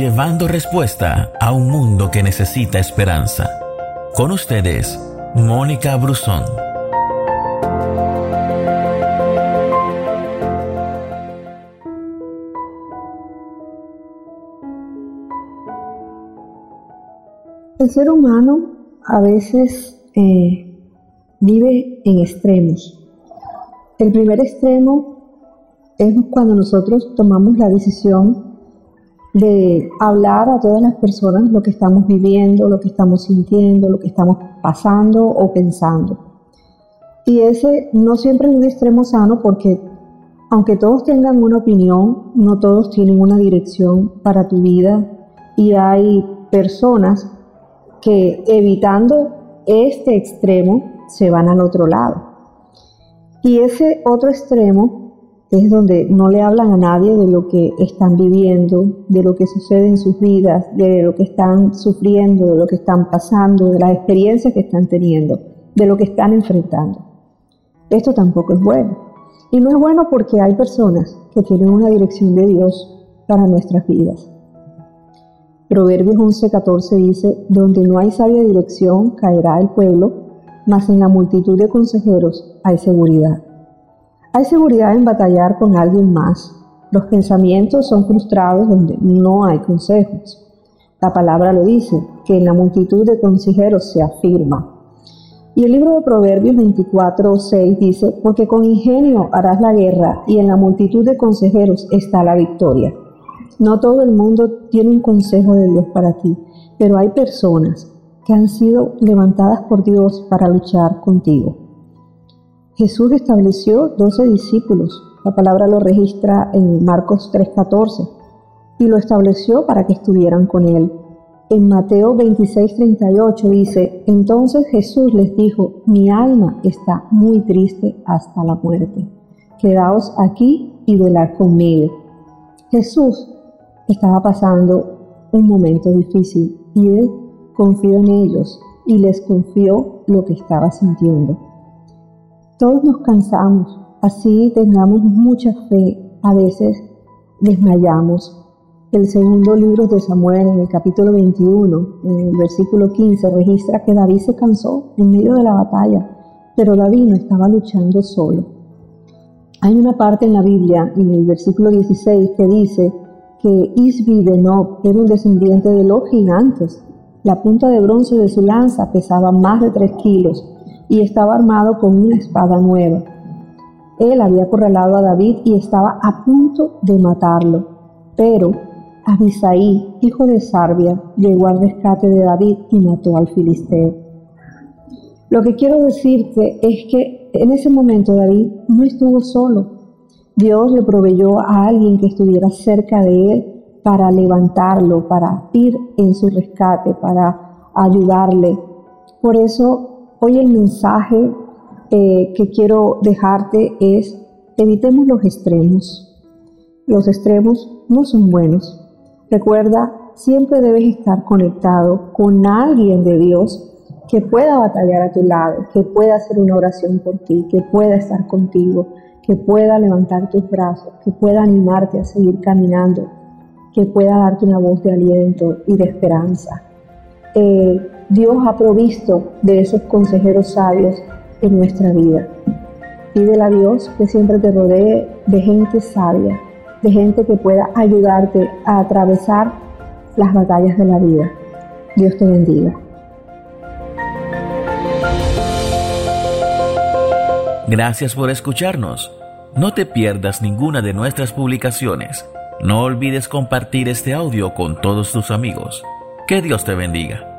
llevando respuesta a un mundo que necesita esperanza. Con ustedes, Mónica Brusón. El ser humano a veces eh, vive en extremos. El primer extremo es cuando nosotros tomamos la decisión de hablar a todas las personas lo que estamos viviendo, lo que estamos sintiendo, lo que estamos pasando o pensando. Y ese no siempre es un extremo sano porque aunque todos tengan una opinión, no todos tienen una dirección para tu vida y hay personas que evitando este extremo se van al otro lado. Y ese otro extremo es donde no le hablan a nadie de lo que están viviendo, de lo que sucede en sus vidas, de lo que están sufriendo, de lo que están pasando, de las experiencias que están teniendo, de lo que están enfrentando. Esto tampoco es bueno. Y no es bueno porque hay personas que tienen una dirección de Dios para nuestras vidas. Proverbios 11:14 dice, donde no hay sabia dirección caerá el pueblo, mas en la multitud de consejeros hay seguridad. Hay seguridad en batallar con alguien más. Los pensamientos son frustrados donde no hay consejos. La palabra lo dice, que en la multitud de consejeros se afirma. Y el libro de Proverbios 24:6 dice, porque con ingenio harás la guerra y en la multitud de consejeros está la victoria. No todo el mundo tiene un consejo de Dios para ti, pero hay personas que han sido levantadas por Dios para luchar contigo. Jesús estableció 12 discípulos. La palabra lo registra en Marcos 3:14 y lo estableció para que estuvieran con él. En Mateo 26:38 dice, entonces Jesús les dijo, mi alma está muy triste hasta la muerte. Quedaos aquí y velad conmigo. Jesús estaba pasando un momento difícil y él confió en ellos y les confió lo que estaba sintiendo. Todos nos cansamos, así tengamos mucha fe, a veces desmayamos. El segundo libro de Samuel, en el capítulo 21, en el versículo 15, registra que David se cansó en medio de la batalla, pero David no estaba luchando solo. Hay una parte en la Biblia, en el versículo 16, que dice, que Isbi de Nob era un descendiente de los gigantes. La punta de bronce de su lanza pesaba más de tres kilos y estaba armado con una espada nueva. Él había acorralado a David y estaba a punto de matarlo, pero Abisaí, hijo de Sarbia, llegó al rescate de David y mató al filisteo. Lo que quiero decirte es que en ese momento David no estuvo solo, Dios le proveyó a alguien que estuviera cerca de él para levantarlo, para ir en su rescate, para ayudarle. Por eso hoy el mensaje eh, que quiero dejarte es, evitemos los extremos. Los extremos no son buenos. Recuerda, siempre debes estar conectado con alguien de Dios que pueda batallar a tu lado, que pueda hacer una oración por ti, que pueda estar contigo, que pueda levantar tus brazos, que pueda animarte a seguir caminando, que pueda darte una voz de aliento y de esperanza. Eh, Dios ha provisto de esos consejeros sabios en nuestra vida. Pídele a Dios que siempre te rodee de gente sabia, de gente que pueda ayudarte a atravesar las batallas de la vida. Dios te bendiga. Gracias por escucharnos. No te pierdas ninguna de nuestras publicaciones. No olvides compartir este audio con todos tus amigos. Que Dios te bendiga.